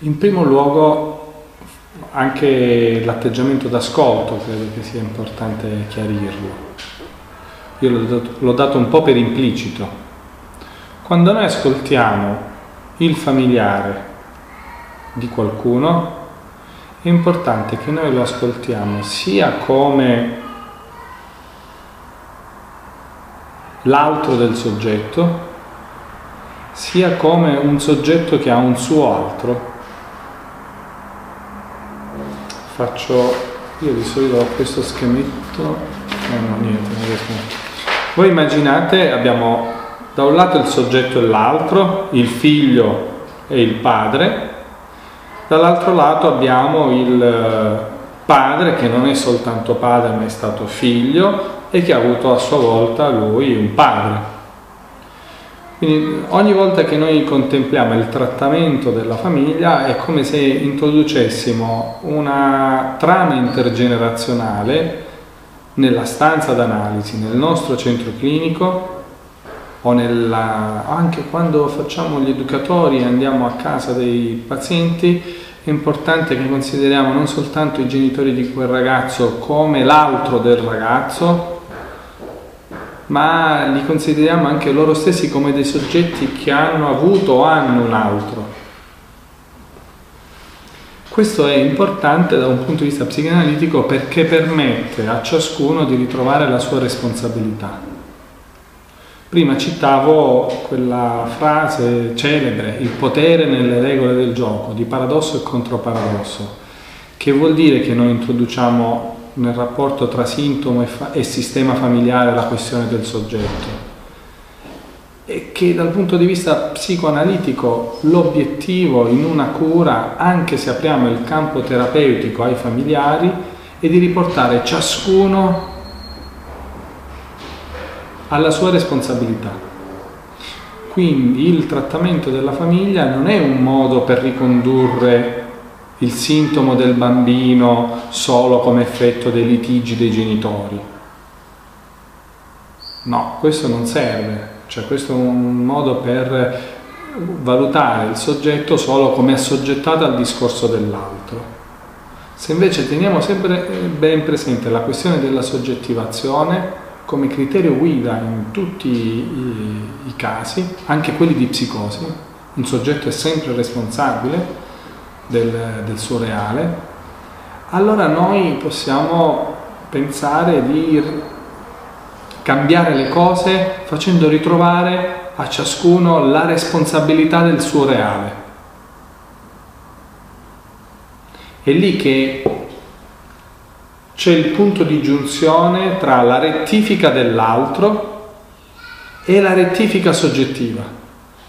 In primo luogo anche l'atteggiamento d'ascolto credo che sia importante chiarirlo. Io l'ho dato, l'ho dato un po' per implicito. Quando noi ascoltiamo il familiare di qualcuno, è importante che noi lo ascoltiamo sia come l'altro del soggetto, sia come un soggetto che ha un suo altro faccio io di solito ho questo schemetto no, no niente non riesco. Voi immaginate abbiamo da un lato il soggetto e l'altro il figlio e il padre dall'altro lato abbiamo il eh, padre che non è soltanto padre ma è stato figlio e che ha avuto a sua volta lui un padre quindi ogni volta che noi contempliamo il trattamento della famiglia è come se introducessimo una trama intergenerazionale nella stanza d'analisi, nel nostro centro clinico o nella, anche quando facciamo gli educatori e andiamo a casa dei pazienti, è importante che consideriamo non soltanto i genitori di quel ragazzo come l'altro del ragazzo, ma li consideriamo anche loro stessi come dei soggetti che hanno avuto o hanno un altro. Questo è importante da un punto di vista psicanalitico perché permette a ciascuno di ritrovare la sua responsabilità. Prima citavo quella frase celebre, il potere nelle regole del gioco, di paradosso e controparadosso, che vuol dire che noi introduciamo nel rapporto tra sintomo e, e sistema familiare la questione del soggetto e che dal punto di vista psicoanalitico l'obiettivo in una cura, anche se apriamo il campo terapeutico ai familiari, è di riportare ciascuno alla sua responsabilità. Quindi il trattamento della famiglia non è un modo per ricondurre il sintomo del bambino solo come effetto dei litigi dei genitori. No, questo non serve, cioè questo è un modo per valutare il soggetto solo come assoggettato al discorso dell'altro. Se invece teniamo sempre ben presente la questione della soggettivazione come criterio guida in tutti i, i casi, anche quelli di psicosi, un soggetto è sempre responsabile, del, del suo reale, allora noi possiamo pensare di cambiare le cose facendo ritrovare a ciascuno la responsabilità del suo reale. È lì che c'è il punto di giunzione tra la rettifica dell'altro e la rettifica soggettiva.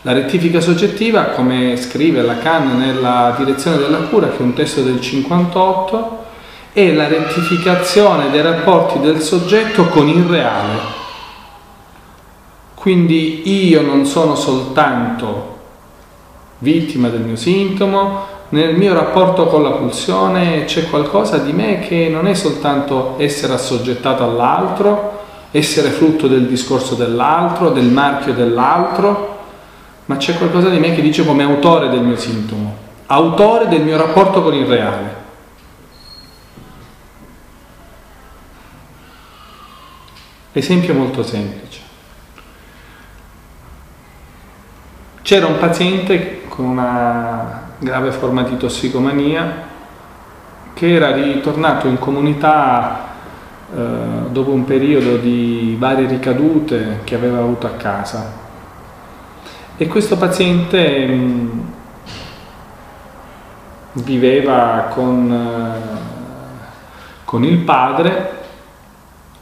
La rettifica soggettiva, come scrive Lacan nella direzione della cura, che è un testo del 58, è la rettificazione dei rapporti del soggetto con il reale. Quindi io non sono soltanto vittima del mio sintomo, nel mio rapporto con la pulsione c'è qualcosa di me che non è soltanto essere assoggettato all'altro, essere frutto del discorso dell'altro, del marchio dell'altro, ma c'è qualcosa di me che dice come autore del mio sintomo, autore del mio rapporto con il reale. Esempio molto semplice. C'era un paziente con una grave forma di tossicomania che era ritornato in comunità eh, dopo un periodo di varie ricadute che aveva avuto a casa e questo paziente mm, viveva con, uh, con il padre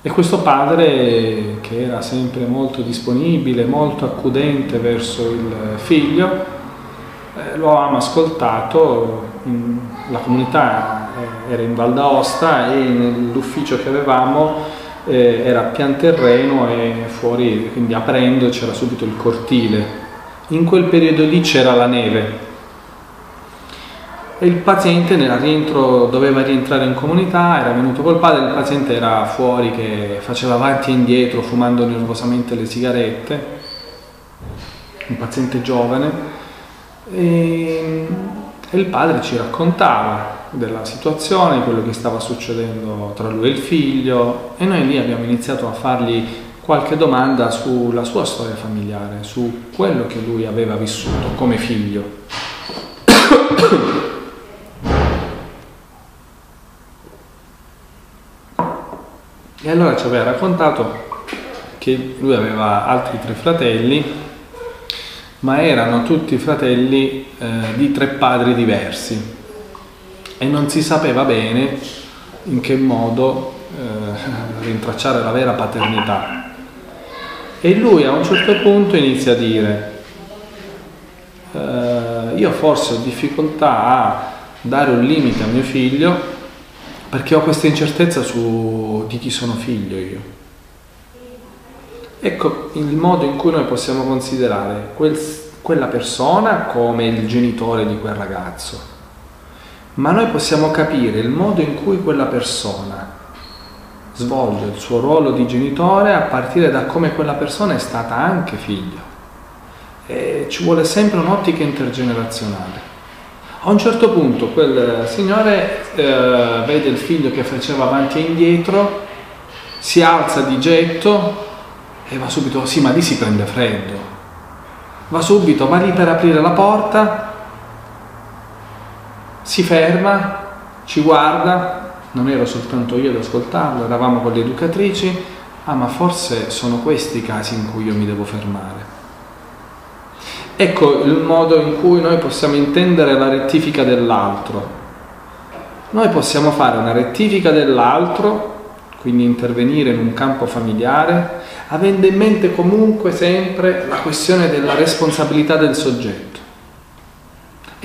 e questo padre che era sempre molto disponibile, molto accudente verso il figlio, eh, lo avevamo ascoltato, la comunità eh, era in Val d'Aosta e nell'ufficio che avevamo eh, era a pian terreno e fuori, quindi aprendo c'era subito il cortile in quel periodo lì c'era la neve. E il paziente rientro doveva rientrare in comunità, era venuto col padre, il paziente era fuori che faceva avanti e indietro fumando nervosamente le sigarette, un paziente giovane. E E il padre ci raccontava della situazione, quello che stava succedendo tra lui e il figlio. E noi lì abbiamo iniziato a fargli qualche domanda sulla sua storia familiare, su quello che lui aveva vissuto come figlio. E allora ci aveva raccontato che lui aveva altri tre fratelli, ma erano tutti fratelli eh, di tre padri diversi e non si sapeva bene in che modo eh, rintracciare la vera paternità. E lui a un certo punto inizia a dire, eh, io forse ho difficoltà a dare un limite a mio figlio perché ho questa incertezza su di chi sono figlio io. Ecco il modo in cui noi possiamo considerare quel, quella persona come il genitore di quel ragazzo ma noi possiamo capire il modo in cui quella persona svolge il suo ruolo di genitore a partire da come quella persona è stata anche figlio. E ci vuole sempre un'ottica intergenerazionale. A un certo punto quel signore eh, vede il figlio che faceva avanti e indietro, si alza di getto e va subito, sì ma lì si prende freddo, va subito, va lì per aprire la porta si ferma, ci guarda, non ero soltanto io ad ascoltarlo, eravamo con le educatrici, ah ma forse sono questi i casi in cui io mi devo fermare. Ecco il modo in cui noi possiamo intendere la rettifica dell'altro. Noi possiamo fare una rettifica dell'altro, quindi intervenire in un campo familiare, avendo in mente comunque sempre la questione della responsabilità del soggetto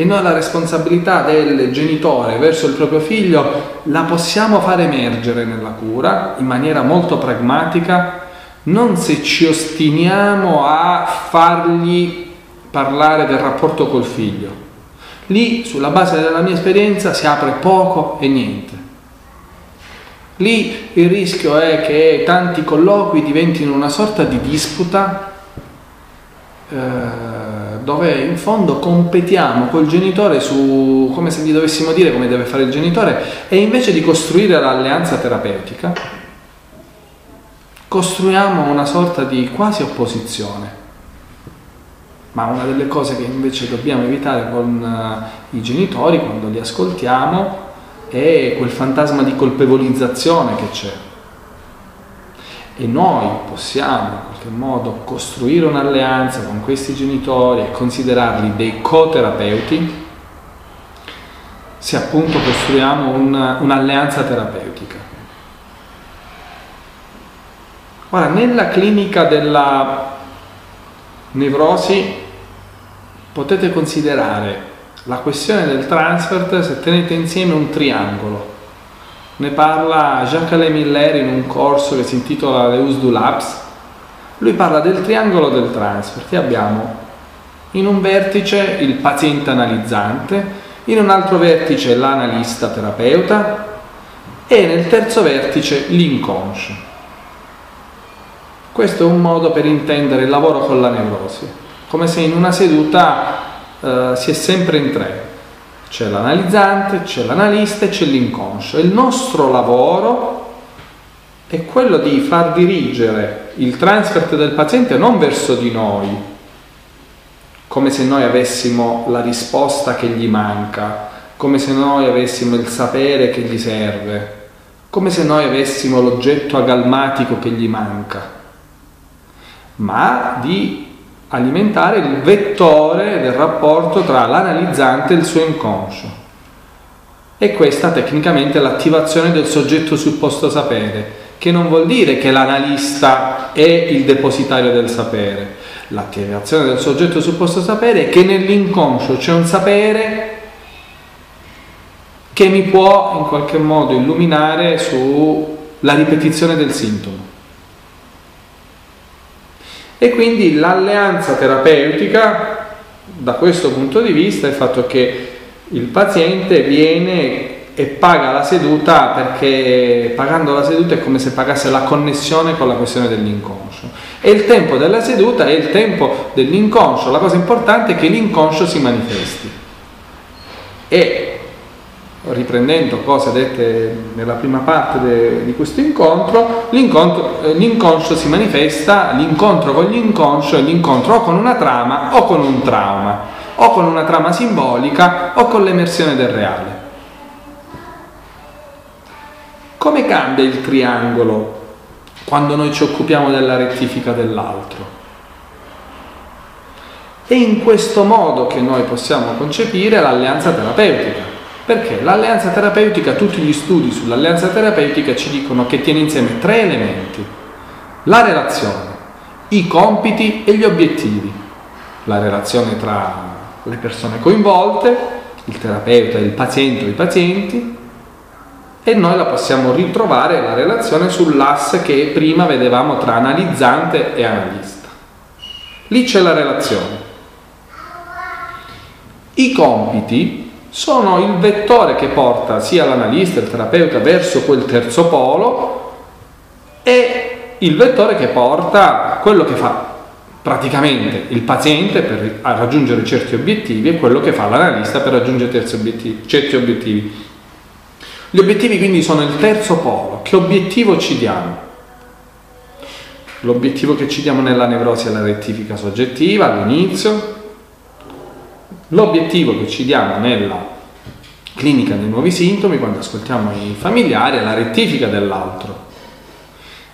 e noi la responsabilità del genitore verso il proprio figlio la possiamo far emergere nella cura in maniera molto pragmatica, non se ci ostiniamo a fargli parlare del rapporto col figlio. Lì, sulla base della mia esperienza, si apre poco e niente. Lì il rischio è che tanti colloqui diventino una sorta di disputa. Eh, dove in fondo competiamo col genitore su come se gli dovessimo dire come deve fare il genitore e invece di costruire l'alleanza terapeutica costruiamo una sorta di quasi opposizione. Ma una delle cose che invece dobbiamo evitare con uh, i genitori quando li ascoltiamo è quel fantasma di colpevolizzazione che c'è e noi possiamo in qualche modo costruire un'alleanza con questi genitori e considerarli dei co-terapeuti se appunto costruiamo un, un'alleanza terapeutica. Ora, nella clinica della nevrosi potete considerare la questione del transfer se tenete insieme un triangolo ne parla Jacques-Alain Miller in un corso che si intitola Le Us du Labs. Lui parla del triangolo del transfer che abbiamo in un vertice il paziente analizzante, in un altro vertice l'analista terapeuta e nel terzo vertice l'inconscio. Questo è un modo per intendere il lavoro con la neurosi, come se in una seduta eh, si è sempre in tre, c'è l'analizzante, c'è l'analista e c'è l'inconscio. il nostro lavoro è quello di far dirigere il transfert del paziente non verso di noi, come se noi avessimo la risposta che gli manca, come se noi avessimo il sapere che gli serve, come se noi avessimo l'oggetto agalmatico che gli manca, ma di alimentare il vettore del rapporto tra l'analizzante e il suo inconscio. E questa tecnicamente è l'attivazione del soggetto supposto sapere, che non vuol dire che l'analista è il depositario del sapere. L'attivazione del soggetto supposto sapere è che nell'inconscio c'è un sapere che mi può in qualche modo illuminare sulla ripetizione del sintomo. E quindi l'alleanza terapeutica, da questo punto di vista, è il fatto che il paziente viene e paga la seduta perché pagando la seduta è come se pagasse la connessione con la questione dell'inconscio. E il tempo della seduta è il tempo dell'inconscio. La cosa importante è che l'inconscio si manifesti. E riprendendo cose dette nella prima parte de, di questo incontro, eh, l'inconscio si manifesta, l'incontro con l'inconscio è l'incontro o con una trama o con un trauma, o con una trama simbolica o con l'emersione del reale. Come cambia il triangolo quando noi ci occupiamo della rettifica dell'altro? È in questo modo che noi possiamo concepire l'alleanza terapeutica. Perché l'alleanza terapeutica, tutti gli studi sull'alleanza terapeutica ci dicono che tiene insieme tre elementi. La relazione, i compiti e gli obiettivi. La relazione tra le persone coinvolte, il terapeuta, il paziente o i pazienti, e noi la possiamo ritrovare la relazione sull'asse che prima vedevamo tra analizzante e analista. Lì c'è la relazione. I compiti sono il vettore che porta sia l'analista, il terapeuta verso quel terzo polo e il vettore che porta quello che fa praticamente il paziente per raggiungere certi obiettivi e quello che fa l'analista per raggiungere obiettivi, certi obiettivi. Gli obiettivi quindi sono il terzo polo. Che obiettivo ci diamo? L'obiettivo che ci diamo nella nevrosi è la rettifica soggettiva all'inizio, L'obiettivo che ci diamo nella clinica dei nuovi sintomi, quando ascoltiamo i familiari, è la rettifica dell'altro.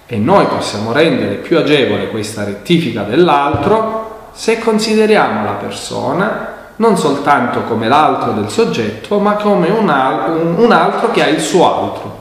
E noi possiamo rendere più agevole questa rettifica dell'altro se consideriamo la persona non soltanto come l'altro del soggetto, ma come un, altro che ha il suo altro.